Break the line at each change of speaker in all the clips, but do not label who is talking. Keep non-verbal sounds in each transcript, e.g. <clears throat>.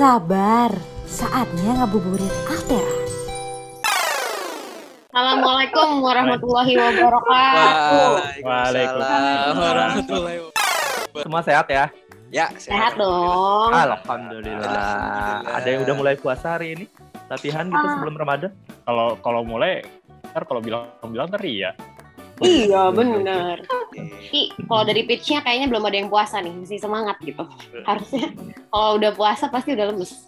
Sabar, saatnya ngabuburit Altera.
Assalamualaikum warahmatullahi wabarakatuh.
Waalaikumsalam warahmatullahi wabarakatuh.
Semua sehat ya?
Ya,
Sehat dong.
Alhamdulillah.
Alhamdulillah.
Ada yang udah mulai puasa hari ini? Latihan gitu
Ah.
sebelum Ramadan?
kalau kalau mulai ntar kalau bilang bilang ntar iya
Iya bener.
Oke.
Ki, kalau dari pitch-nya kayaknya belum ada yang puasa nih, mesti semangat gitu. Harusnya kalau udah puasa pasti udah lemes.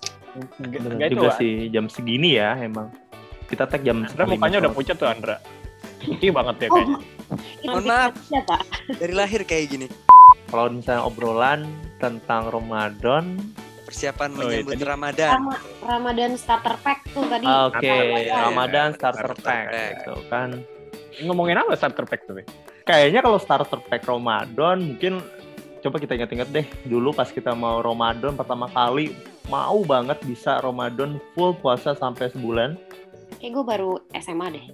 Enggak itu
juga sih jam segini ya emang. Kita tag jam
Andra mukanya udah pucat tuh Andra putih banget ya
Oh,
kayaknya
itu
Mohon maaf.
Siapa?
Dari lahir kayak gini.
Kalau misalnya obrolan tentang Ramadan,
Persiapan
Oh, iya,
menyambut
tadi-
Ramadan.
Rama- Ramadan starter pack tuh tadi.
oke,
Ramadan.
Ramadan starter
Starter
pack
pack.
gitu kan.
Ngomongin apa starter pack tuh?
Kayaknya kalau starter pack Ramadan mungkin coba kita ingat-ingat deh dulu pas kita mau Ramadan pertama kali mau banget bisa Ramadan full puasa sampai sebulan.
Kayak gue baru SMA deh.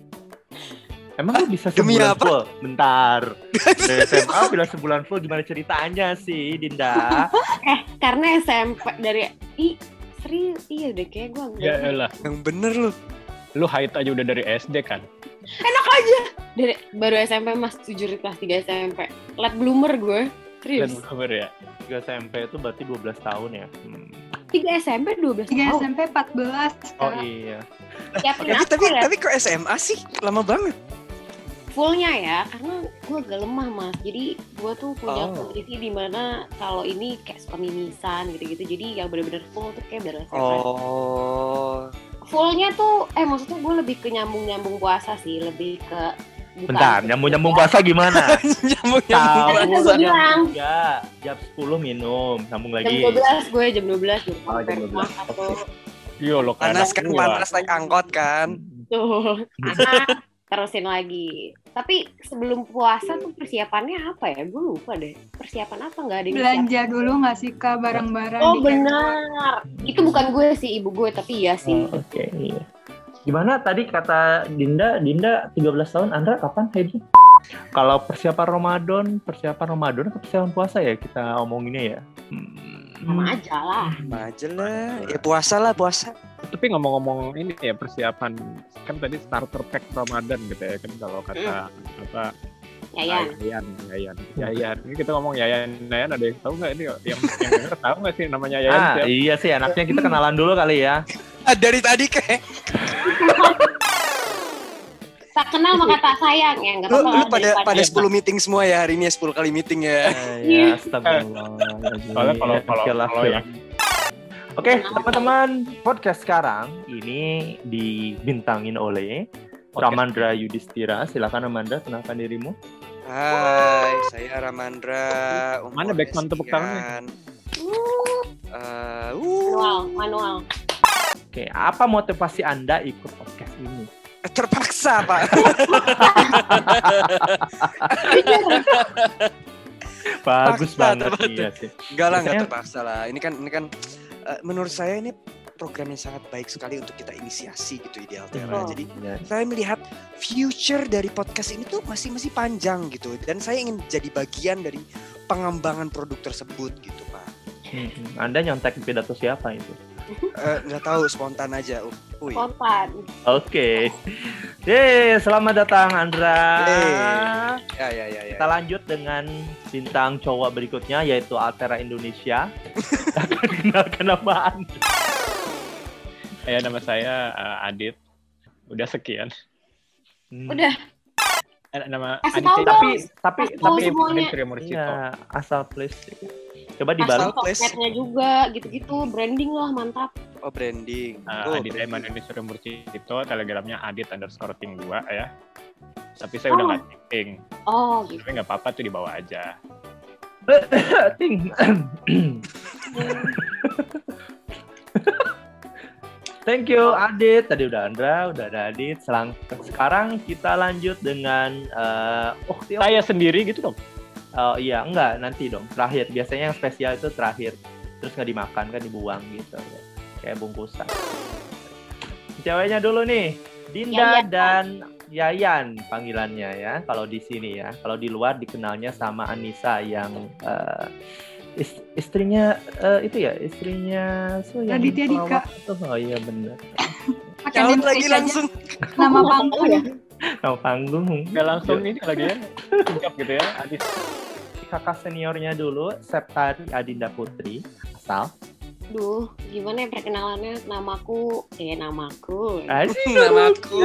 Emang lu bisa <laughs>
Demi
sebulan
apa?
full? Bentar. <laughs> Dari SMA bilang sebulan full gimana ceritanya sih, Dinda? <laughs>
Karena SMP dari ih serius iya deh kayak gue
ya elah
Yang bener lu.
Lu height aja udah dari SD kan
enak aja dari baru SMP mas jujur kelas 3 SMP late bloomer gue
dan
serius
bener ya
3 SMP itu berarti 12 tahun ya. Hmm.
3 SMP 12
3
tahun
SMP 14
Oh iya.
Siapin
Tapi,
apa
tapi,
ya
tapi kok SMA sih? Lama banget.
fullnya ya karena gue agak lemah mas jadi gue tuh punya
Oh.
kondisi di mana kalau ini kayak suka mimisan gitu-gitu jadi yang bener-bener full tuh kayak SMP
Oh.
Fullnya tuh eh maksudnya gue lebih ke nyambung-nyambung puasa sih lebih ke bukan
Bentar, nyambung-nyambung puasa gimana? <laughs>
Nyambung nyambung.
jam
bilang.
3, jam 10 minum, sambung
jam
lagi.
12 gue jam 12 baru
Oh, jam 12.
rumah atau
yo lo
Panas kan, panas naik angkot kan.
tuh <laughs> terusin lagi. Tapi sebelum puasa tuh persiapannya apa ya? Gue lupa deh. Persiapan apa? Nggak ada
Belanja dulu nggak sih Kak? Barang-barang
Oh benar. Itu bukan gue sih, ibu gue, tapi iya sih.
Oh, Oke, iya. Gimana tadi kata Dinda, Dinda 13 tahun, Andra kapan haidnya? Kalau persiapan Ramadan, persiapan Ramadan atau persiapan puasa ya? Kita omonginnya ya?
Sama aja lah.
Aja lah. Ya puasa lah, puasa.
tapi ngomong-ngomong ini ya persiapan kan tadi starter pack Ramadan gitu ya kan kalau kata apa
Ya ya.
Yayan Yayan Yayan ini kita ngomong Yayan Yayan ada yang tahu nggak ini yang yang denger tahu nggak sih namanya Yayan
Ah, iya sih anaknya kita kenalan dulu kali ya.
Ah, dari tadi kayak <laughs>
Tak kenal maka tak sayang ya, nggak
lu,
apa-apa.
lu
lah,
pada pada 10 meeting semua ya hari ini ya 10 kali meeting ya.
ya, astagfirullah.
soalnya kalau kalau
Oke lah,
kalau
oke
yang
Oke, teman-teman, podcast sekarang ini dibintangin oleh Ramandra Yudhistira. Silakan Ramandra, kenalkan dirimu.
Hai, saya Ramandra.
Mana backman tepuk tangannya?
Eh, uh,
Manual, manual.
Oke, apa motivasi Anda ikut podcast ini?
Terpaksa, Pak. <laughs>
Bagus
Paksa,
banget
teman-teman.
iya sih.
Enggak lah, enggak
Biasanya-
terpaksa lah. Ini kan ini kan eh, menurut saya ini program yang sangat baik sekali untuk kita inisiasi gitu ideal Tera. Jadi
Ya.
saya melihat future dari podcast ini tuh masih masih panjang gitu dan saya ingin jadi bagian dari pengembangan produk tersebut gitu, Pak.
Hmm, Anda nyontek pidato siapa itu?
Eh, nggak tahu spontan aja. Uh, Uy.
Spontan.
Oke. Yeay, selamat datang Andra.
Yeay. Ya ya ya ya.
Kita lanjut dengan bintang cowok berikutnya yaitu Altera Indonesia. <laughs> Akan kenalkan nama Anda.
ya nama saya eh, Adit udah sekian
Hmm.
Udah,
Eh, nama Adit
tahu
Cek-
dong.
Tapi tapi
Kasih tahu
tapi
semuanya.
Surya Murcito.
Coba
please.
sosmednya juga, gitu-gitu. Branding lah, mantap.
Oh branding.
Eh,
Oh,
Adit. Eman ini Surya Murcito telegramnya Adit underscore ting 2 ya tapi saya udah
Oh.
nggak ting
Oh, gitu.
tapi nggak apa-apa tuh dibawa aja <laughs>
Ting. <coughs> Thank you Adit. Tadi udah Andra, udah ada Adit. Selang sekarang kita lanjut dengan eh oh,
saya sendiri gitu dong
Oh iya, enggak, nanti dong. Terakhir. Biasanya yang spesial itu terakhir. Terus nggak dimakan kan dibuang gitu. Kayak bungkusan. Ceweknya dulu nih. Dinda
Yayan.
dan Yayan panggilannya ya. Kalau di sini ya. Kalau di luar dikenalnya sama Anissa yang eh, Is- istrinya eh, itu ya, istrinya so yang
Raditya Dika.
Oh iya benar.
Name
lagi langsung.
Nama <laughs> panggung.
Nama panggung.
Nggak langsung ini lagi ya, singkap gitu ya. Adis.
Kakak seniornya dulu, Septari Adinda Putri, asal.
Duh, gimana ya perkenalannya? Namaku, eh namaku.
Asik. <laughs>
Namaku.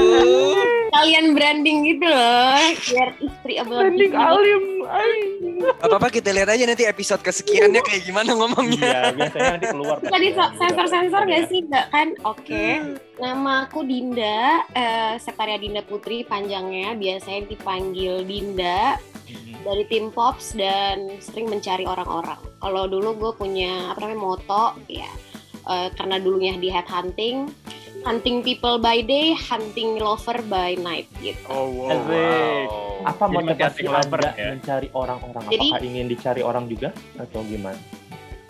Kalian branding gitu loh, biar istri abang.
Trending alim. Ay.
Apa-apa kita lihat aja nanti episode kesekiannya kayak gimana ngomongnya.
Iya, biasanya nanti keluar.
Tadi so- sensor-sensor
Iya.
gak sih? Gak kan? Oke. Nama aku Dinda, eh, Sektaria Dinda Putri panjangnya. Biasanya dipanggil Dinda dari tim Pops dan sering mencari orang-orang. Kalau dulu gue punya apa namanya moto, ya eh, karena dulunya di head hunting, hunting people by day, hunting lover by night gitu.
Oh wow.
Asik. Apa
Jadi
motivasi
lover
Anda
ya?
mencari orang-orang?
Jadi-
Apakah ingin dicari orang juga atau gimana?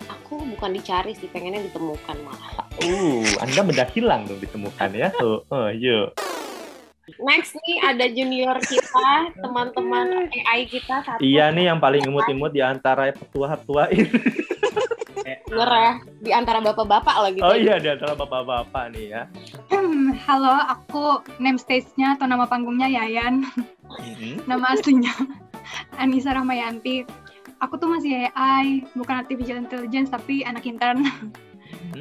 Aku bukan dicari sih, pengennya ditemukan malah.
Uh, Anda benda hilang dong ditemukan ya. Oh, oh yuk.
Next nih ada junior kita, teman-teman AI kita satu.
Iya nih yang paling imut-imut di antara petua-petua ini.
Bener ya, di antara bapak-bapak lah gitu.
Oh iya di antara bapak-bapak nih ya.
Hmm, Halo, aku name stage-nya atau nama panggungnya Yayan.
Mhm.
Nama aslinya Anissa Rahmayanti. Aku tuh masih AI, bukan artificial intelligence tapi anak intern.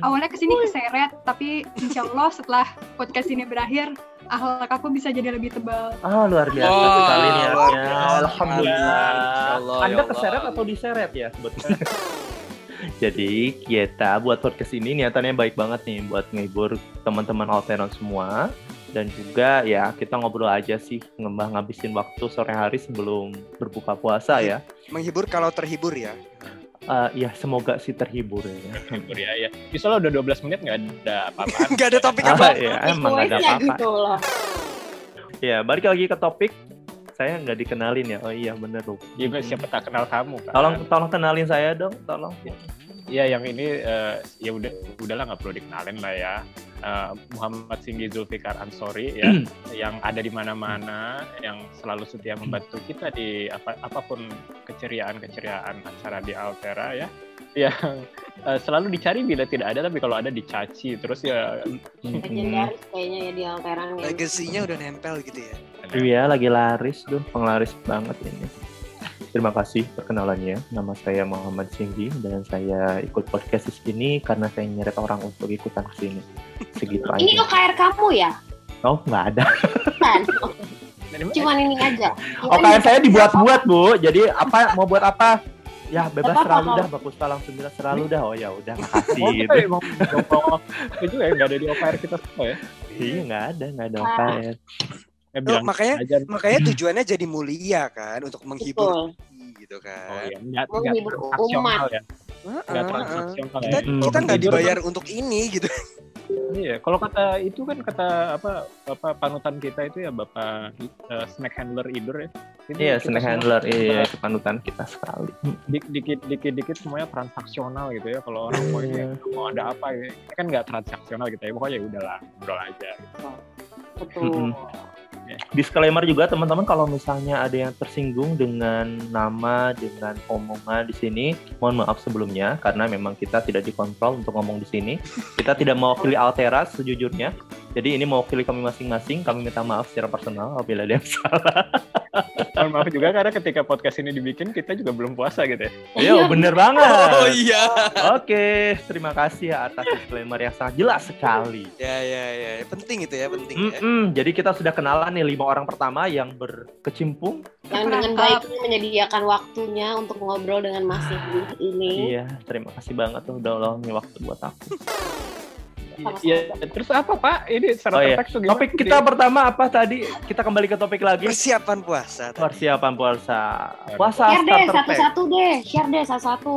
Awalnya ke sini keseret, tapi insya Allah setelah podcast ini berakhir, akhlak aku bisa jadi lebih tebal.
Ah luar biasa
Wah,
sekali
biasa.
Alhamdulillah.
Ya Allah, ya
Anda keseret atau diseret ya sebetulnya? <laughs> Jadi kita buat podcast ini niatannya baik banget nih buat ngehibur teman-teman Alteron semua dan juga ya kita ngobrol aja sih ngembang ngabisin waktu sore hari sebelum berbuka puasa ya.
Menghibur kalau terhibur ya.
Eh, ya semoga sih terhibur ya.
Hibur ya, ya. Bisa lo udah 12 menit nggak ada apa-apaan. <laughs>
Gak ada topik
Ah,
apa.
ya emang nggak ada apa-apa.
gitu loh.
Ya balik lagi ke topik. Saya nggak dikenalin ya. Oh iya bener loh.
Juga siapa tak kenal kamu kan.
Tolong tolong kenalin saya dong, tolong.
Iya yang ini eh, ya udah udahlah nggak perlu dikenalin lah ya. Eh, Muhammad Singgi Zulfikar Ansori ya <clears throat> yang ada di mana-mana yang selalu setia membantu kita di apa apa pun keceriaan-keceriaan acara di Altera ya. Yang eh, selalu dicari bila tidak ada tapi kalau ada dicaci terus ya
Legendaris kayaknya ya di Alteran ya.
Legasinya udah nempel gitu ya.
Iya, lagi laris tuh, penglaris banget ini. Terima kasih perkenalannya. Nama saya Muhammad Singgi dan saya ikut podcast di sini karena saya nyeret orang untuk ikutan ke sini. Segitu
Ini
aja.
OKR kamu ya?
Oh, nggak ada.
Kan? Cuman ini aja.
OKR saya dibuat-buat, Bu. Jadi apa mau buat apa? Ya bebas selalu
Kak.
dah, Bapak Puspa langsung bilang selalu dah. Oh ya udah, makasih
Oh,
gitu.
kita emang ngomong itu juga ya nggak ada di OKR kita semua ya.
Iya, nggak ada, nggak ada
Ah.
Ya,
Oh, makanya
aja.
makanya tujuannya jadi mulia kan untuk menghibur
Betul.
gitu
Oh
kan.
iya, nggak
Mau
nggak
menghibur umat.
ya.
Heeh,
Nggak
heeh.
transaksional
Kita,
ya.
Hmm.
kita nggak
Tidur
dibayar untuk ini gitu.
Iya, kalau kata itu kan kata apa apa panutan kita itu ya Bapak eh, snack handler Idur ya. Itu
Iya, snack
semua
handler. Iya, itu panutan kita sekali.
di- dikit dikit dikit semuanya transaksional gitu ya. Kalau orang mau ini
Iya.
mau ada apa ya, ini kan nggak transaksional gitu ya. Pokoknya ya udahlah, ngobrol aja. Gitu.
Betul.
Disclaimer juga teman-teman kalau misalnya ada yang tersinggung dengan nama dengan omongan di sini, mohon maaf sebelumnya karena memang kita tidak dikontrol untuk ngomong di sini. Kita tidak mewakili Altera sejujurnya. Jadi ini mewakili kami masing-masing. Kami minta maaf secara personal apabila ada yang <laughs> salah.
Mohon maaf juga karena ketika podcast ini dibikin kita juga belum puasa gitu ya.
Iya, bener banget.
Oh iya.
Oke, terima kasih ya atas disclaimer yang sangat jelas sekali.
Ya ya ya, penting itu ya, penting ya.
Mm-mm, jadi kita sudah kenalan nih lima orang pertama yang berkecimpung.
Yang dengan baiknya menyediakan waktunya untuk ngobrol dengan Mas ini.
Iya, terima kasih banget tuh udah luangin waktu buat aku.
Sama-sama.
Iya, terus apa Pak? Ini secara
Oh, iya.
teks tuh gimana?
Topik kita pertama apa tadi? Kita kembali ke topik lagi.
Persiapan puasa. tadi.
Persiapan puasa. Puasa
Share deh satu-satu deh, share deh satu-satu.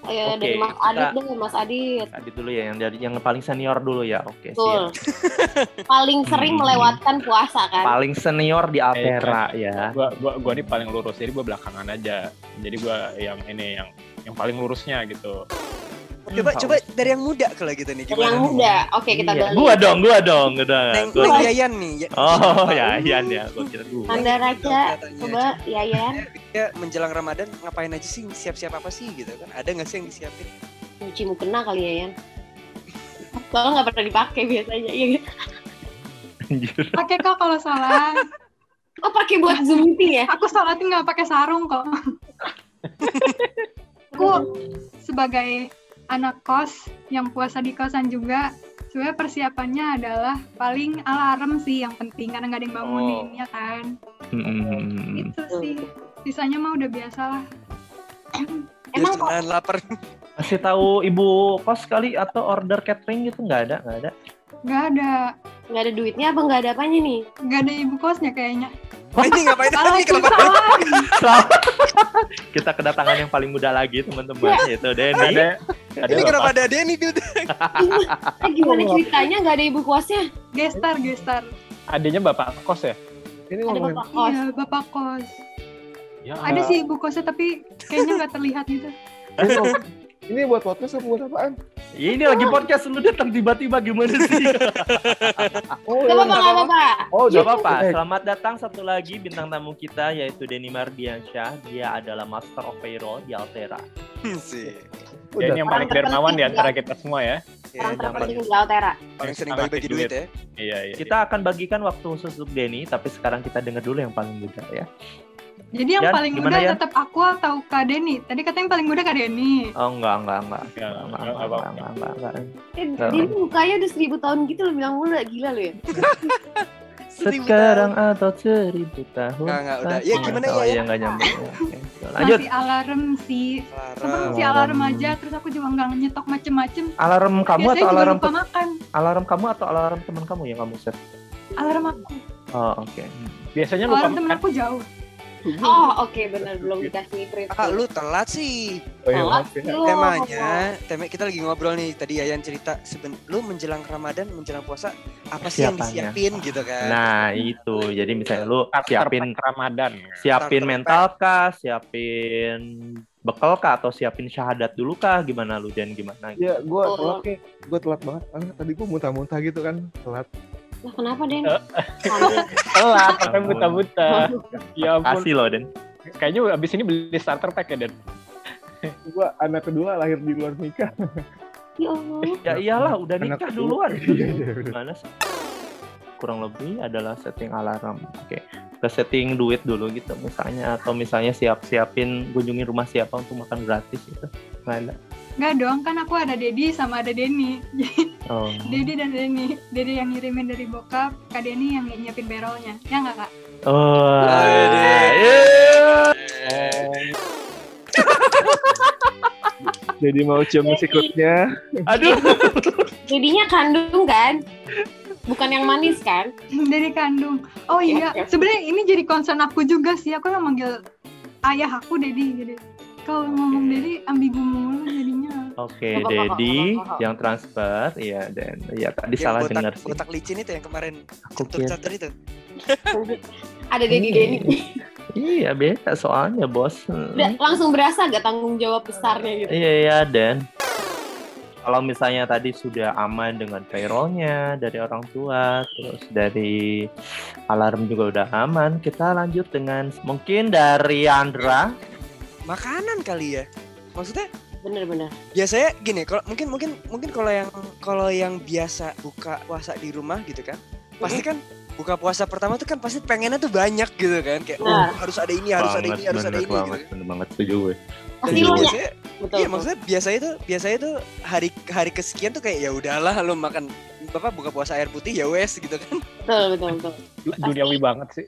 Ayo
Oke,
dari Mas Adit deh, Mas Adit.
Tadi dulu ya yang dari yang paling senior dulu ya. Oke,
Betul.
siap. <laughs>
Paling sering
Hmm.
melewatkan puasa kan.
Paling senior di Altera ya.
gua gua gua ini paling lurus jadi gua belakangan aja jadi gua yang ini yang yang paling lurusnya gitu
Coba
Hmm,
coba dari yang muda kalau gitu nih
Dari
gimana?
yang muda. Oke, kita
Iya. Gua dong, gua dong, udah.
Neng,
Gua-
Neng Yayan nih. Ya,
Oh ya. Ian ya, gua kira gua.
Anda Raja, coba Yayan. <laughs>
Ya menjelang Ramadan ngapain aja sih? Siap-siap apa sih gitu kan? Ada nggak sih yang disiapin?
Cuci mukena kali ya, Yan. Soalnya nggak pernah dipakai biasanya. Iya. <laughs>
Pakai kok kalau sholat.
Oh, pakai buat Zoom meeting ya?
Aku sholatnya nggak pakai sarung kok. <laughs> aku sebagai anak kos yang puasa di kosan juga, sebenarnya persiapannya adalah paling alarm sih yang penting karena nggak ada yang bangunin
Oh.
ya kan.
Hmm.
Itu sih. Sisanya mah udah biasa lah. <clears throat>
Emang kok
lapar.
Kasih tahu ibu kos kali atau order catering gitu nggak ada, nggak ada.
Nggak ada,
nggak ada duitnya apa nggak ada apanya nih?
nggak ada ibu kosnya kayaknya.
Ini ngapain lagi kenapa? <laughs>
Kita kedatangan yang paling muda lagi teman-teman, yaitu Denny.
Ada ada
Ini kenapa ada Denny di <laughs>
Eh, gimana ceritanya nggak ada ibu kosnya?
Gestar, gestar.
adanya bapak kos ya?
Ini
Ada bapak kos.
Iya, bapak kos.
Ya,
Ada sih ibu kosnya tapi kayaknya nggak terlihat gitu.
ini, buat podcast apa buat apaan?
Ya ini lagi podcast lu datang tiba-tiba gimana sih? <laughs>
Oh,
Gak
iya.
apa-apa, gak apa-apa.
Oh,
Gak
udah
apa-apa.
Eh,
Selamat datang satu lagi bintang tamu kita yaitu Denny Mardiansyah. Dia adalah Master of Payroll di Altera.
sih.
Udah.
Yang paling dermawan di antara kita semua ya.
Ya,
Orang
jangan
terpenting di Altera.
paling sering bagi-bagi
duit.
duit ya.
Iya, iya.
Kita akan bagikan waktu khusus untuk Denny, tapi sekarang kita dengar dulu yang paling muda ya.
Jadi yang
Yan,
paling muda
Yan?
tetap aku atau Kak Denny? Tadi katanya yang paling muda Kak Denny.
Oh enggak, enggak, enggak.
Enggak,
Enggak, enggak,
enggak,
enggak,
enggak.
enggak, enggak, enggak.
Eh, dia mukanya udah seribu tahun gitu lo bilang mulu gila lo ya. <laughs>
Sekarang
tahun.
atau seribu tahun.
Enggak, enggak, udah. Ya, gimana
oh,
ya, ya?
iya, enggak nyambung. Ya, oke. Lanjut.
Masih alarm sih.
Alarm.
masih alarm aja, terus aku juga nggak nyetok macem-macem.
Alarm kamu
Biasanya
atau alarm
lupa makan.
alarm kamu atau alarm teman kamu yang kamu set?
Alarm aku.
Oh, oke.
Biasanya lupa
Alarm temen
makan.
aku jauh.
Oh oke benar belum dikasih free.
Ah, lu telat sih.
Oh, iya,
Telat
ya.
Temanya, tema kita lagi ngobrol nih. Tadi Yayan cerita seben lu menjelang Ramadan, menjelang puasa, apa sih yang disiapin gitu kan?
Nah, itu. Jadi misalnya lu siapin
Ramadan.
siapin mental kah, siapin bekal kah atau siapin syahadat dulu kah? Gimana lu dan gimana?
Ya, gue
Oh.
telat nih. Gue telat banget. Ah, tadi gue muntah-muntah gitu kan. Telat.
Lah kenapa Den?
Eh.
Sambil-
Telat, pakai buta-buta. Ya ampun.
Kasih loh, Den.
Kayaknya abis ini beli starter pack ya, Den.
Gue anak kedua lahir di luar nikah.
Ya Allah.
Ya iyalah, udah
Anak
nikah
kedua.
duluan.
Iya, iya, bener.
Gimana sih? Kurang lebih adalah setting alarm. Oke. Ke setting duit dulu gitu misalnya atau misalnya siap-siapin kunjungi rumah siapa untuk makan gratis gitu. Nggak ada.
Nggak dong, kan aku ada Dedi sama ada Denny. <laughs>
Oh.
Dedi dan Denny. Dedi yang ngirimin dari bokap, Kak Denny yang nyiapin barrelnya. Ya nggak kak?
Oh. Iya.
Jadi <laughs> mau cium secretnya.
Aduh.
Jadinya kandung kan? Bukan yang manis kan?
Dari kandung. Oh iya,
Ya, ya.
sebenarnya ini jadi concern aku juga sih. Aku yang manggil ayah aku Dedi. Jadi kalau ngomong Dedi ambigu mulu jadinya.
Oke,
apa-apa,
Dedi yang transfer, iya dan ya tadi
Yang
salah
botak,
dengar sih.
botak licin itu yang kemarin
Aku kira-
itu. <laughs>
Ada Dedi Denny.
Iya beda soalnya bos.
Udah langsung berasa gak tanggung jawab besarnya gitu.
Iya iya dan kalau misalnya tadi sudah aman dengan payrollnya dari orang tua, terus dari alarm juga udah aman, kita lanjut dengan mungkin dari Andra.
Makanan kali ya. Maksudnya
Bener-bener.
biasanya gini, kalau mungkin mungkin mungkin kalau yang kalau yang biasa buka puasa di rumah gitu kan, pasti kan buka puasa pertama tuh kan pasti pengennya tuh banyak gitu kan, kayak
Nah.
oh, harus ada ini, harus ada ini, harus ada ini gitu. kan.
bener banget setuju gue.
Dan
Pasti
itu
lu ya.
biasanya,
Betul.
iya
betul.
maksudnya biasanya tuh biasanya tuh hari hari kesekian tuh kayak ya udahlah lo makan bapak buka puasa air putih ya wes gitu kan.
Betul, betul, betul.
Du- Duniawi banget sih.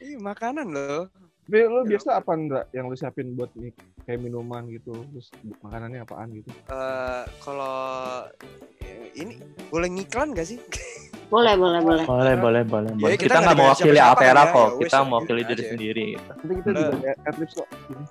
Ih, makanan loh.
Tapi lu biasa apa enggak yang lu siapin buat nih kayak minuman gitu, terus makanannya apaan gitu?
Eh kalau eh, ini boleh ngiklan gak sih? <laughs>
Boleh, boleh, boleh.
Boleh boleh boleh.
Ya,
boleh.
kita
Kita nggak mewakili
siapa-siapa
Altera
kan ya,
kok,
ya
kita
ya,
mewakili diri
aja.
sendiri. Gitu.
Nanti kita juga ada adlibs kok. Ini.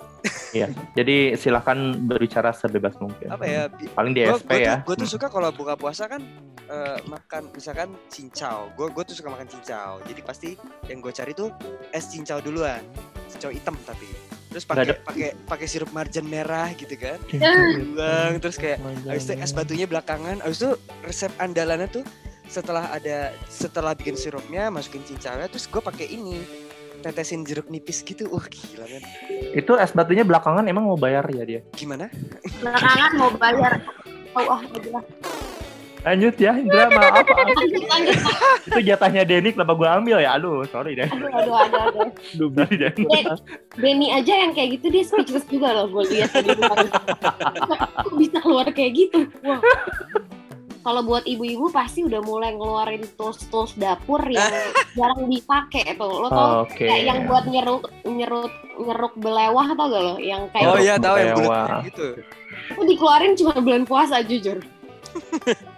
Jadi silahkan berbicara sebebas mungkin.
Apa ya?
Paling di
Gua,
SP
gua
ya.
gua tuh
Hmm.
suka kalau buka puasa kan eh, makan misalkan cincau. Gue gue tuh suka makan cincau. Jadi pasti yang gue cari tuh es cincau duluan. Cincau hitam tapi. Terus pakai
ada-
pakai pakai sirup marjan merah gitu kan
Ah.
buang terus kayak habis itu es batunya belakangan habis itu resep andalannya tuh setelah ada setelah bikin sirupnya masukin cincangnya terus gue pakai ini tetesin jeruk nipis gitu wah gila kan
Itu es batunya belakangan emang mau bayar ya dia?
gimana
Belakangan mau bayar. Oh, ah, udah.
Lanjut ya, Indra <laughs> maaf. maaf.
Lanjut, lanjut.
itu jatahnya Denny kenapa gue ambil ya? Aduh, sorry deh.
Aduh, aduh, aduh, aduh.
Sorry deh.
Den- Denny aja yang kayak gitu dia speechless juga loh gue lihat tadi. Kok bisa keluar kayak gitu? Wah. Kalau buat ibu-ibu pasti udah mulai ngeluarin tools-tools dapur yang jarang dipakai tuh. Lo tau kayak yang buat nyeruk nyeruk nyeruk belewah tau gak lo? Yang kayak
oh iya tahu yang bulat gitu
itu dikeluarin cuma bulan puasa jujur.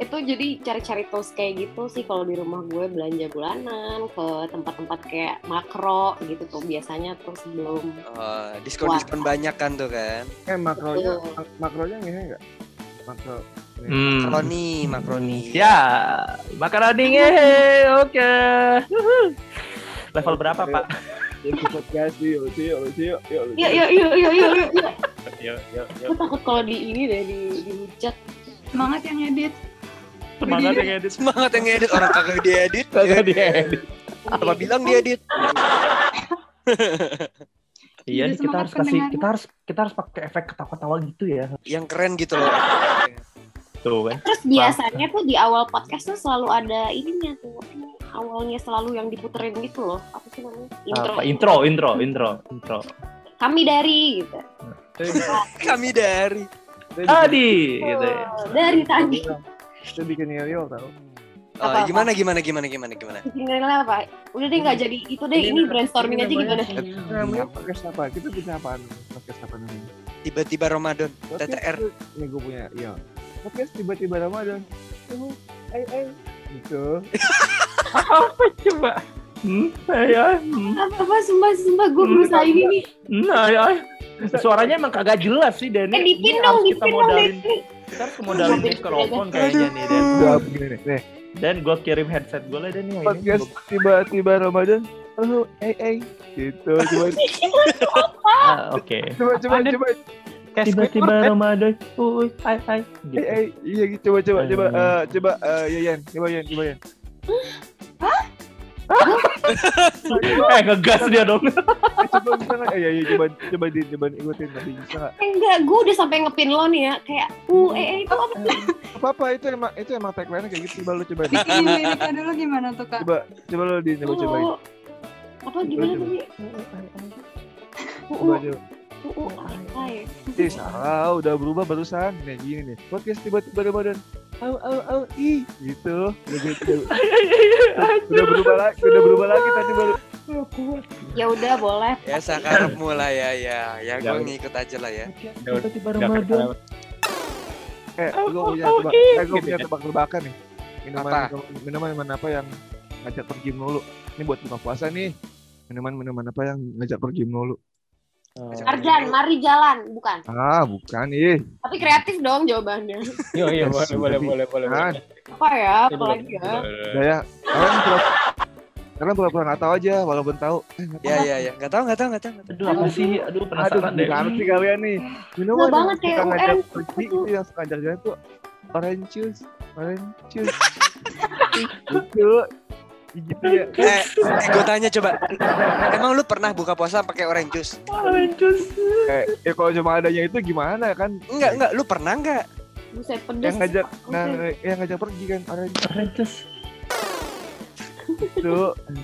Itu jadi cari-cari tools kayak gitu sih kalau di rumah gue belanja bulanan ke tempat-tempat kayak makro gitu tuh biasanya tuh sebelum
oh, diskon diskon banyak kan tuh kan
Eh makronya
Betul.
mak- makronya ngehe nggak? Makro. nih.
Hmm.
makroni makroni
Ya, makaroni ngehe, oke. Wuhu. Level berapa pak?
Yuk ke podcast yuk, yuk, yuk, yuk, yuk.
yuk yuk yuk yuk yuk yuk, yuk.
Yuk, yuk, yuk.
gue takut kalau
Semangat yang edit.
Semangat yang edit.
semangat yang ngedit orang kagak diedit
Kagak diedit.
apa bilang diedit <laughs>
Iya,
Jadi
nih, kita harus kasih, kita harus kita harus pakai efek ketawa-tawa gitu ya.
yang keren gitu loh
Tuh kan.
terus biasanya tuh di awal podcast tuh selalu ada ininya tuh awalnya selalu yang diputerin gitu loh apa sih namanya intro
Apa? Intro, intro, intro, intro.
kami dari gitu
kami dari
Tadi, gitu ya.
Oh, dari tadi
Itu bikin real tau.
oh,
Apa-apa?
gimana gimana gimana gimana gimana
bikin nilai apa udah deh nggak jadi itu deh ini brainstorming aja gimana
Namanya podcast apa? Kita bikin apaan? Podcast apa namanya?
tiba-tiba Ramadan
Podcast
TTR.
Nih gue punya, iya. Podcast tiba-tiba Ramadan. Eh, eh. Gitu.
Apa coba? Hmm, ya, hmm,
apa apa sumpah sumpah gue berusaha ini nih
nah, ya. Suaranya emang kagak jelas sih, Dan.
eh dipin
Ini
dong dipin dong
kita harus modalin mikrofon kayaknya nih, Dan.
Udah begini nih. Nih,
Dan gue kirim headset gue lah, Dan. yang ini.
podcast tiba-tiba Ramadan. Oh, eh, eh. Gitu. Coba, <laughs>
Ah, Oke.
coba, coba, coba.
Tiba-tiba? Ramadan, uy, hai, hai.
Eh,
Gitu.
eh. Iya, gitu. Coba, coba, coba.
Hmm.
eh, Coba, eh, ya, Yan. Coba, Yan. Coba, Yan.
Eh, ngegas dia dong.
Eh, coba bisa nggak? Eh, iya, iya. Coba, coba, di, coba ikutin. Tadi bisa nggak?
Eh, enggak gue udah sampai ngepin lo nih ya kayak uh eh, eh itu apa
Apa-apa, itu emang, itu emang tagline kayak gitu. Coba lu coba.
liriknya dulu gimana tuh kak?
Coba, coba lu di, coba, coba.
Uh, apa gimana
Coba,
tadi uh
Coba,
uh
coba.
uh uh.
Eh, salah, udah berubah barusan. Nih, gini nih. Podcast tiba-tiba Ramadan. Au, au, au, ih. Gitu. Udah gitu. <laughs> Udah berubah lagi, udah berubah lagi tadi baru.
ya udah boleh
ya sekarang mulai ya ya ya gue ngikut aja lah ya
Tiba-tiba Ramadan.
Eh, gue punya tebak, eh, gue
Gitu
punya
ya.
tebak-tebakan nih. Minuman, minuman, minuman apa yang ngajak pergi melulu? Ini buat buka puasa nih. Minuman, minuman apa yang ngajak pergi melulu?
Arjan mari jalan bukan
Ah, bukan ih.
tapi kreatif dong jawabannya <laughs>
yuk,
Yes,
boleh, boleh, boleh, boleh.
Kan,
apa ya apa lagi
boleh,
ya
boleh.
udah ya. Kalian pura kalian pura-pura nggak tahu aja, walaupun tahu.
Ya ya ya nggak tahu nggak tahu nggak tahu.
Aduh, apa sih? Aduh,
Aduh,
penasaran deh.
gimana sih kalian nih? Minuman
Nggak banget kayak UN.
pergi itu yang suka ngajak jalan tuh orange juice, orange juice. <laughs> itu gitu ya.
eh, eh gue tanya coba emang lu pernah buka puasa pakai orange juice
Orange
Eh, ya kalau cuma adanya itu gimana kan?
enggak enggak lu pernah enggak
buset pedes
Yang ngajak, nah, yang ngajak pergi kan orange
Orange
itu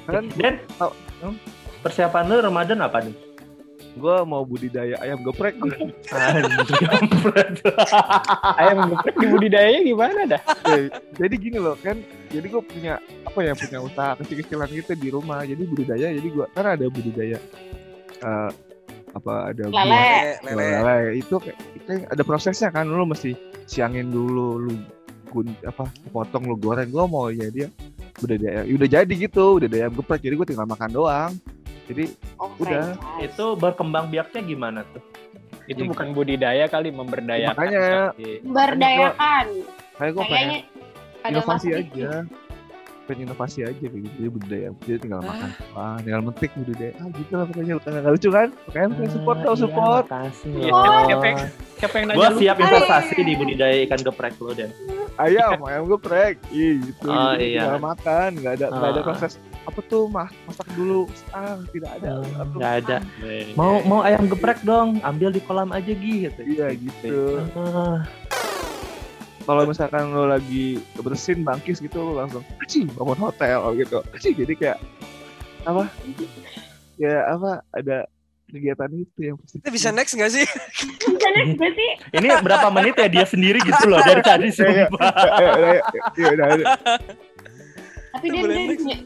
kan <laughs>
Dan,
Oh,
persiapan lu Ramadan apa nih?
gue mau budidaya ayam geprek
Anjir, kampret. <laughs>
Ayam geprek di budidayanya gimana dah?
Eh, jadi gini loh kan jadi gue punya apa ya punya usaha kecil-kecilan gitu di rumah jadi budidaya jadi gue kan ada budidaya eh, apa ada
Lele.
buah
lele lele
lele itu kayak, kayak ada prosesnya kan lu mesti siangin dulu lu gun apa potong lu goreng gue mau ya dia budidaya udah jadi gitu udah ayam geprek jadi gue tinggal makan doang jadi
oh,
Udah.
franchise.
Itu berkembang biaknya gimana tuh?
Itu bukan budidaya kali, memberdayakan.
Makanya.
berdayakan
kayak gue pengen
kayaknya ada
inovasi aja. pengen inovasi aja kayak gitu jadi budaya jadi tinggal makan ah tinggal metik budaya ah gitu lah pokoknya. Nggak lucu kan? Makanya pengen support tau
Iya,
support.
makasih
Iya, siapa- siapa yang- Siapa yang nanya
Gua
lu?
siap investasi di budidaya ikan geprek lo dan.
ayam ayam geprek iya gitu.
Oh,
Jadi
iya.
tinggal makan nggak ada nggak ada
Ah.
proses. Apa tuh mah masak dulu. Ah tidak ada.
Hmm,
Aduh,
Nggak ada. Mau mau ayam geprek dong, ambil di kolam aja gitu.
iya gitu.
Ah,
kalau misalkan lo lagi bersin bangkis gitu lo langsung aci bangun hotel gitu aci jadi kayak apa ya apa ada kegiatan itu yang pasti
Kita bisa next gak sih?
Bisa next gak sih?
Ini berapa menit ya dia sendiri gitu loh dari tadi
Iya,
sumpah.
Eh, udah, iya, udah, udah.
Tapi dia dia punya-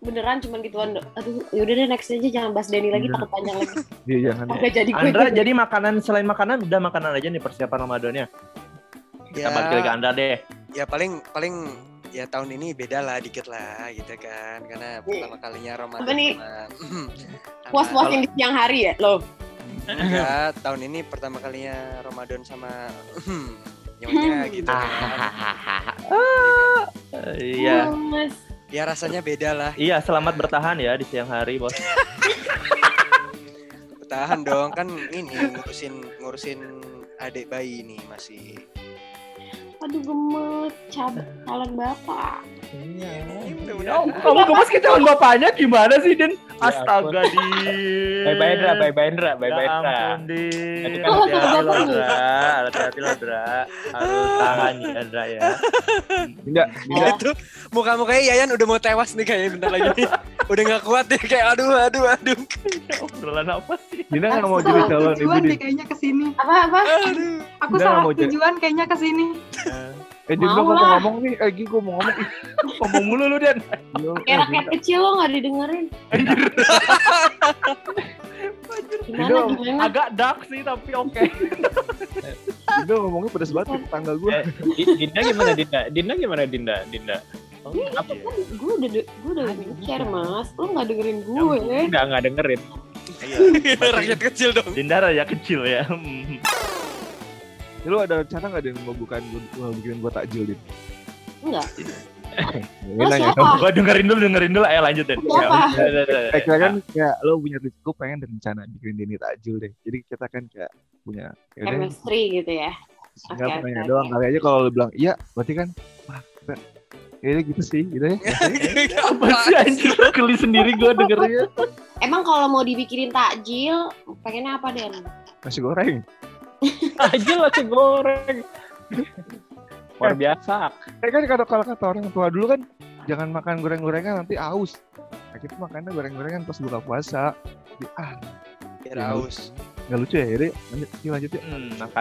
beneran cuman gituan do- aduh yaudah deh next aja jangan bahas Denny lagi
Iya.
takut panjang lagi
Iya jangan.
udah jadi gue
Andra jadi makanan selain makanan udah makanan aja nih persiapan Ramadannya. Kita
Ya,
balik lagi ke Andra deh.
ya paling paling ya tahun ini beda lah dikit lah gitu kan karena pertama kalinya Ramadan
Apa nih? <clears throat>
sama-
puas-puasin di siang hari ya lo
Enggak, tahun ini pertama kalinya Ramadan sama <clears throat> nyonya gitu kan.
Eh, Iya.
Oh, mas
Ya rasanya beda lah.
Iya, selamat bertahan ya di siang hari, Bos. <laughs>
Tahan dong kan ini ngurusin ngurusin adik bayi nih masih.
Aduh gemes cabut calon bapak
Iya.
Oh, kamu gemes ke calon bapaknya gimana sih, Den?
Ya
Astaga, <laughs> Din.
Bye bye Indra, bye bye Indra, bye bye
Ya
Indra.
ampun, Din.
Tadi
kan-
Hati-hati loh,
Oh,
Dra. Hati-hati loh, Dra. Harus tahan ya, Dra ya.
Enggak,
Ini tuh muka-mukanya Yayan udah mau tewas nih kayaknya bentar lagi. Udah nggak kuat deh kayak aduh aduh aduh.
Obrolan apa sih?
Dina nggak mau jadi calon ibu di.
deh kayaknya ke sini.
apa apa
Aduh.
Aku
Udah,
salah
mau
tujuan kayaknya ke sini.
Eh, jadi gua
Mau
mau ngomong nih. Eh, gua mau ngomong.
Ngomong mulu lu, Den.
gila,
kayak
eh,
rakyat kecil lo nggak didengerin gimana gimana
Agak dark sih, tapi oke.
Dina ngomongnya pedas banget ke tetangga gue.
Eh, Di- Dinda gimana Dinda? Dinda gimana Dinda? Dinda.
apa gue udah gue udah share mas lo nggak dengerin gue
Enggak enggak dengerin. <laughs>
Rakyat kecil dong.
Dinda ya kecil ya. Hmm.
Lu ada rencana nggak Din mau bukan mau bikin gua takjil Din?
enggak
Ini
lo
nanya dong.
Gua dengerin dulu, dengerin dulu. Ayo lanjut, Den.
Siapa?
Ya,
kira kan kayak lo punya gue pengen ada rencana bikin Dini takjil deh. Jadi kita kan kayak punya ya
chemistry gitu ya
Enggak
Oke,
penanya
oke,
doang kali aja kalau lu bilang iya berarti kan wah kita ya udah gitu sih gitu ya <laughs>
Apa sih anjir? Geli sendiri gua dengernya.
emang kalau mau dibikinin takjil pengennya apa Den
nasi goreng <laughs>
Aja lah si goreng. Luar biasa.
eh kan kalau kalau kata orang tua dulu kan jangan makan goreng-gorengan nanti aus nah kita makannya goreng-gorengan pas buka puasa Jadi, ah
Biar haus.
nggak lucu ya jadi lanjut yuk, lanjut yuk
Hmm, maka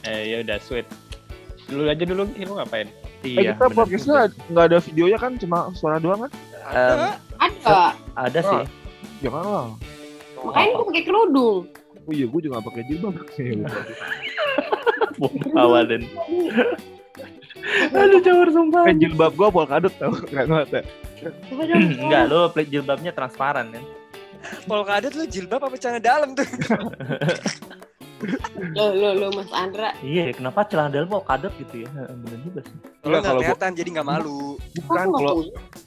Eh ya udah sweet. Dulu aja dulu lu ngapain?
eh
iya.
kita
bener
podcastnya nggak ada videonya kan cuma suara doang kan
Em,
ada
ada sih.
jangan lah
makanya gue pakai kerudung
oh iya gue juga nggak pakai jilbab Iya, <laughs>
Bawa Den. Aduh, jawar sumpah.
eh jilbab gue polkadot tau nggak nggak
coba dong <clears throat>
Enggak, lu plate jilbabnya transparan kan?
Polkadot lu jilbab apa celana dalam tuh? <laughs>
lo lo lo Mas Andra
Iya, kenapa celana dalam kok kadep gitu ya? Bener juga sih.
Kalau nggak
kalau gua-
kelihatan jadi nggak malu.
bukan
nggak
kalau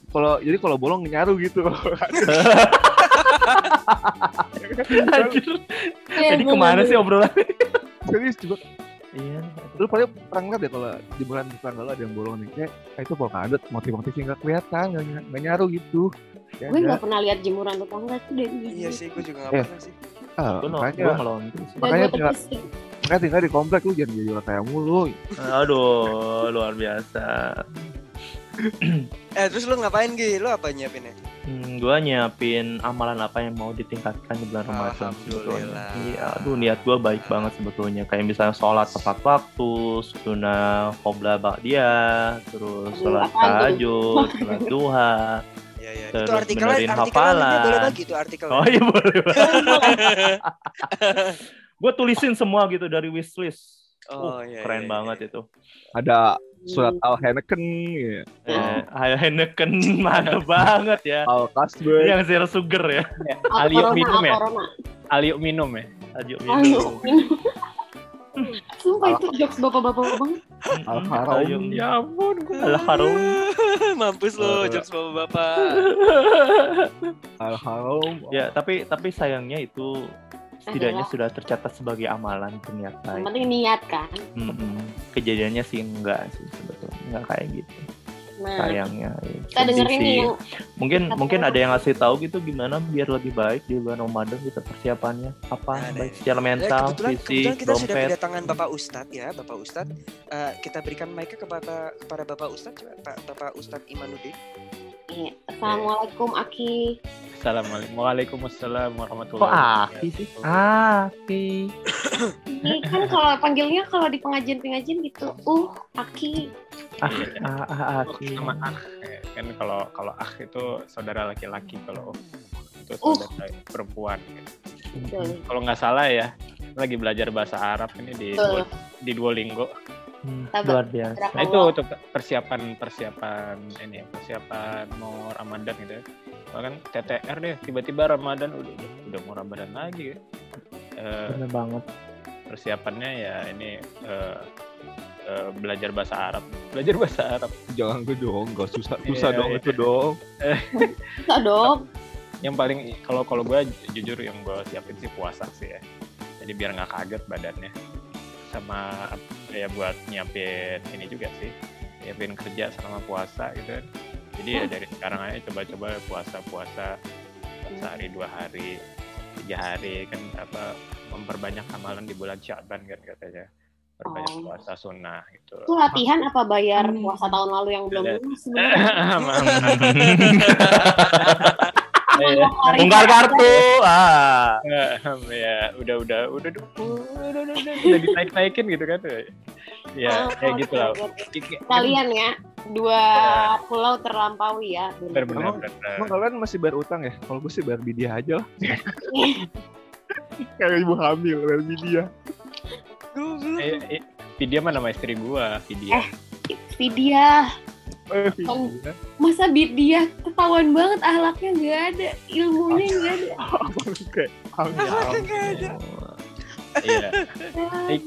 kalau jadi kalau bolong nyaru gitu.
Iya, <laughs>
Jadi
bener,
ke mana
sih
obrolan?
serius juga
Iya.
lu paling pernah ngeliat ya kalau jemuran tetangga lu ada yang bolong nih kayak ah, itu polkadot motif-motifnya nggak kelihatan nggak ny- nggak nyaru gitu ya
gue nggak pernah lihat jemuran tetangga tuh dari
Iya sih, gue juga nggak
Eh.
pernah sih.
ah,
Gue
makanya
gue
makanya tinggal makanya tinggal di komplek lu jangan jadi orang kayak mulu
Aduh, luar biasa. <clears throat>
Eh terus lu ngapain Gi? Lu apa nyiapinnya?
Hmm, gua nyiapin amalan apa yang mau ditingkatkan di bulan Ramadan sebetulnya. Iya, aduh niat gua baik banget sebetulnya. Kayak misalnya sholat tepat waktu, sunnah qobla ba'diyah, terus
Aduh,
sholat tahajud, <laughs> sholat duha.
Iya iya.
Terus
Itu artikelnya
benerin hafalan.
boleh bagi tuh artikel.
Oh iya boleh. <laughs> gua tulisin semua gitu dari wishlist.
Oh,
Uh,
iya,
keren
iya,
banget
iya.
itu.
ada surat al Henneken ya.
Eh, Heineken <laughs> mana banget ya.
al Kasbek
Yang zero sugar ya. <laughs>
Aliuk minum ya? Aliuk minum ya.
Ayo. minum.
Sumpah itu jokes bapak-bapak banget. <laughs>
Al haram.
Ya ampun, gue
Al harum.
Mampus lo, jokes bapak-bapak.
Al haram.
Ya, tapi tapi sayangnya itu setidaknya sudah tercatat sebagai amalan ternyata.
Yang penting niat kan.
Mm-mm. Kejadiannya sih enggak sih sebetulnya enggak kayak gitu.
Nah,
Sayangnya. ya,
kita
sedih
dengerin
sih.
nih yang
Mungkin
kita
mungkin ada yang ngasih tahu gitu gimana biar lebih baik di bulan Ramadan gitu persiapannya apa
Nah,
baik
nah,
secara
Ya,
mental,
kebetulan,
fisik,
kebetulan kita sudah
dompet.
kedatangan Bapak Ustadz ya, Bapak Ustadz. Eh, kita berikan mic kepada kepada Bapak Ustadz, coba Pak Bapak Ustadz Imanuddin.
Iya. Assalamualaikum Aki.
Assalamualaikum. Waalaikumsalam warahmatullahi
Kok Aki sih? Aki.
Ini kan kalau panggilnya kalau di pengajian-pengajian gitu, uh Aki.
Ah, ah, ah, Aki.
Sama ah ya, kan kalau kalau ah itu saudara laki-laki kalau itu
Uh.
saudara perempuan.
Betul.
Kalau nggak salah ya lagi belajar bahasa Arab ini di. Duo- di Duolingo.
Hmm, luar biasa.
Nah itu untuk persiapan persiapan ini ya, persiapan mau Ramadan gitu Bahkan TTR deh tiba-tiba Ramadan udah udah, mau Ramadan lagi ya. Eh,
Bener banget.
persiapannya ya ini eh, eh, belajar bahasa Arab. Belajar bahasa Arab.
Jangan gue dong, gak susah susah
Iya,
dong
iya.
itu dong.
Bisa dong.
Yang paling kalau kalau gue jujur yang gue siapin sih puasa sih ya. Jadi biar nggak kaget badannya. Sama ya buat nyiapin ini juga sih. Nyiapin kerja selama puasa gitu kan. Jadi ya dari sekarang aja coba-coba puasa-puasa sehari dua hari tiga hari kan apa memperbanyak amalan di bulan Syaban kan katanya perbanyak
Oh.
puasa sunnah gitu
Itu latihan apa bayar
Hmm.
puasa tahun lalu yang belum
Iya.
sebenarnya? <laughs> <laughs> <laughs>
Iya.
Tunggal kartu. Ah. <laughs>
ya udah udah udah udah udah udah, udah, udah dinaik naikin gitu kan ya
Oh,
kayak gitu lah.
Kalian ya, dua pulau terlampaui ya.
benar benar
Emang- kalian masih bayar utang ya? Kalau gue sih bayar bidia aja lah. <laughs> Kayak ibu hamil bayar bidia.
eh, eh, Vidya mah nama istri gua Vidya
Vidya,
Eh,
Oh. Masa Vidya ketahuan banget ahlaknya nggak ada, ilmunya nggak ada.
Abang <laughs> kayak hamil.
iya. Eh,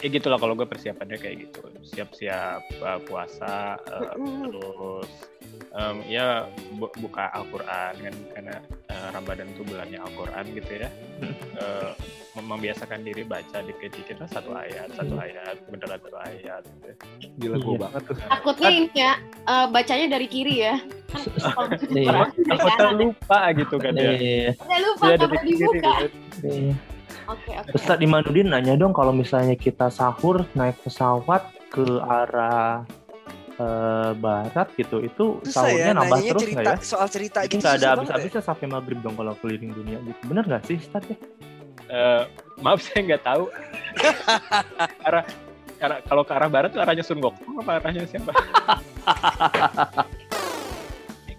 ya gitu lah kalau gue persiapannya kayak gitu. Siap-siap uh, puasa uh, terus em, ya bu- buka Al-Quran kan karena uh, Ramadan itu bulannya Al-Quran gitu ya Eh, mem- membiasakan diri baca dikit-dikit lah satu ayat satu ayat beneran satu ayat gitu.
Gila gue
Iya.
banget tuh.
Takutnya ini ya, eh, bacanya dari kiri ya.
Takutnya lupa gitu kan ya
Iya.
Udah lupa kalau
dari kiri
dibuka.
gitu.
iya.
Oke, oke.
Ustadz Imanuddin nanya dong kalau misalnya kita sahur naik pesawat ke arah eh, barat gitu, itu
Susah
sahurnya
ya,
nambah terus
cerita
nggak ya?
soal cerita
Itu
gitu
nggak ada
banget ya.
habis-habisnya sampai maghrib dong kalau keliling dunia gitu. Bener nggak sih, Ustadz ya?
Eh, maaf <laughs> saya nggak tahu <laughs> arah arah kalau ke arah barat tuh arahnya Sun Gokong apa arahnya siapa <laughs>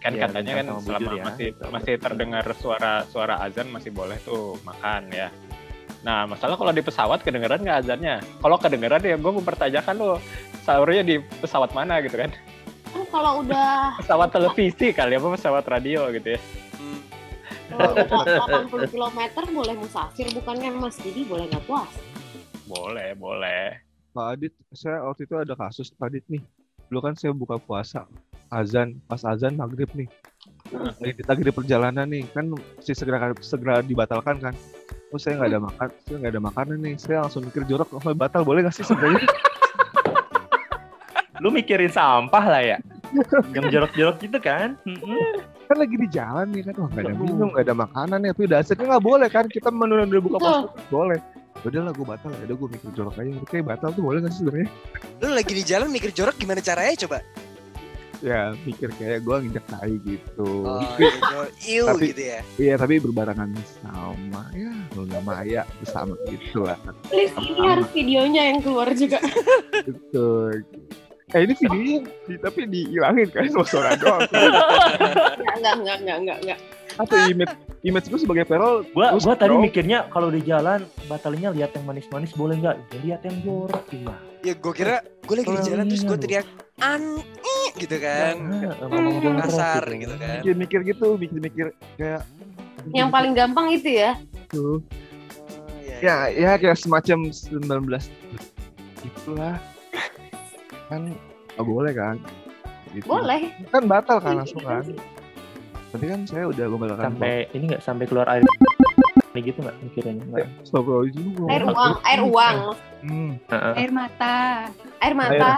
kan
Ya,
katanya kan selama
ya.
masih
Betul,
masih terdengar suara suara azan masih boleh tuh makan ya nah masalah kalau di pesawat kedengeran nggak azannya kalau kedengeran ya gue mempertanyakan lo sahurnya di pesawat mana gitu kan
Kan kalau udah <laughs>
pesawat televisi kali apa pesawat radio gitu ya
Hmm.
kalau udah 80 km boleh musafir bukannya Mas Didi boleh nggak puasa?
boleh boleh
Pak Adit, saya waktu itu ada kasus Pak Adit nih. Dulu kan saya buka puasa, azan, pas azan maghrib nih. Lagi, lagi di perjalanan nih, kan si segera segera dibatalkan kan. Terus saya nggak ada makan, saya nggak ada makanan nih. Saya langsung mikir jorok, oh, batal boleh nggak sih sebenarnya? <laughs>
Lu mikirin sampah lah ya? Yang jorok-jorok gitu kan?
Kan lagi di jalan nih kan, wah nggak ada minum, nggak ada makanan ya. Tapi udah asetnya nggak boleh kan, kita menunda buka puasa boleh. Udah lah gue batal, ya udah gue mikir jorok aja. Kayak batal tuh boleh nggak sih sebenarnya?
Lu lagi di jalan mikir jorok gimana caranya coba?
Ya mikir kayak gue nginjak tai gitu.
Oh, <laughs> gitu. Iu
Tapi-
gitu ya.
Iya tapi berbarengan sama ya Luna Maya bersama gitu lah
Please ini harus videonya yang keluar juga. <laughs>
gitu. Eh ini videonya di- tapi dihilangin kan sama suara doang. <laughs>
Enggak, enggak, enggak, enggak, enggak, enggak.
Atau image image gue sebagai Perol
Gua gua tadi
dong.
mikirnya kalau di jalan batalnya lihat yang manis-manis boleh nggak? Ya, lihat yang jorok gimana?
Ya gue kira gue lagi di jalan terus
iya,
gue
lu.
teriak an ih," gitu kan.
Nah, ngomong jorok
Kasar gitu kan.
mikir-mikir gitu, mikir-mikir kayak
Yang paling gampang itu ya.
tuh.
Oh, ya,
ya ya kayak semacam 19 itulah kan nggak boleh kan Gitu.
Boleh.
kan batal kan langsung kan berarti kan saya udah membatalkan
sampai ini nggak sampai keluar air ini gitu nggak mikirnya nggak.
Astagfirullahaladzim.
Air uang, air uang,
Hmm.
Air mata.
air mata.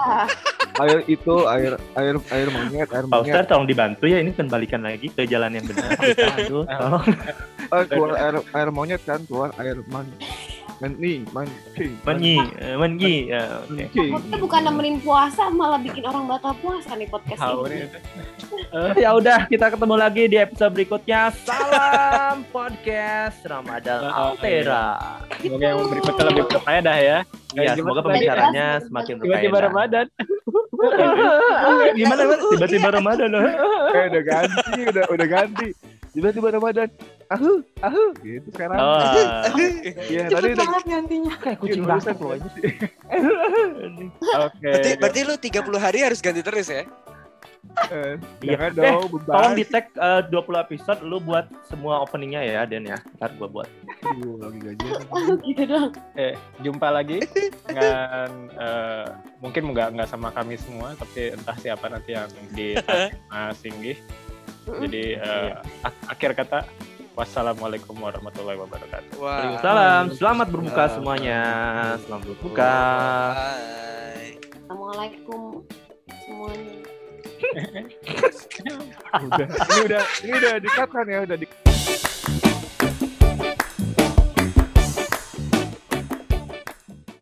air. Itu air air air monyet air
Pak
monyet.
Ustadz tolong dibantu ya ini kembalikan lagi ke jalan yang benar. <laughs> Aduh tolong.
Eh, keluar air air monyet kan keluar air man mani
menyi eh, menyi ya oke.
Manci
Kita bukan nemenin puasa, malah bikin orang batal puasa nih podcast ini.
nih.
ya udah kita ketemu lagi di episode berikutnya. Salam <laughs> podcast Ramadan Altera.
Semoga yang berikutnya lebih berfaedah ya.
ya
Gimana
semoga pembicaranya semakin
Tiba-tiba
berfaedah.
Ramadan. <laughs>
gimana Mas? tiba-tiba Ramadan loh.
Eh, udah ganti udah udah ganti tiba-tiba Ramadan ahu ahu gitu sekarang
oh <laughs>
Iya
Cepet
tadi udah
banget gantinya.
kayak kucing
Iya, barusan.
loh <laughs>
Oke.
Berarti, berarti lu 30 hari harus ganti terus ya?
eh,
Iya.
jangan
Eh,
dong beban
tolong di tag eh, 20 episode lu buat semua openingnya ya Den ya ntar gua buat
Aduh, lagi gajian <laughs>
gitu dong.
Eh, jumpa lagi dengan eh, mungkin nggak nggak sama kami semua, tapi entah siapa nanti yang di Mas Singgih. Jadi ak- akhir kata, wassalamualaikum warahmatullahi wabarakatuh.
Salam, selamat berbuka semuanya. Selamat berbuka.
Bye.
Assalamualaikum semuanya. <laughs>
udah ini udah ini udah di cut kan ya udah di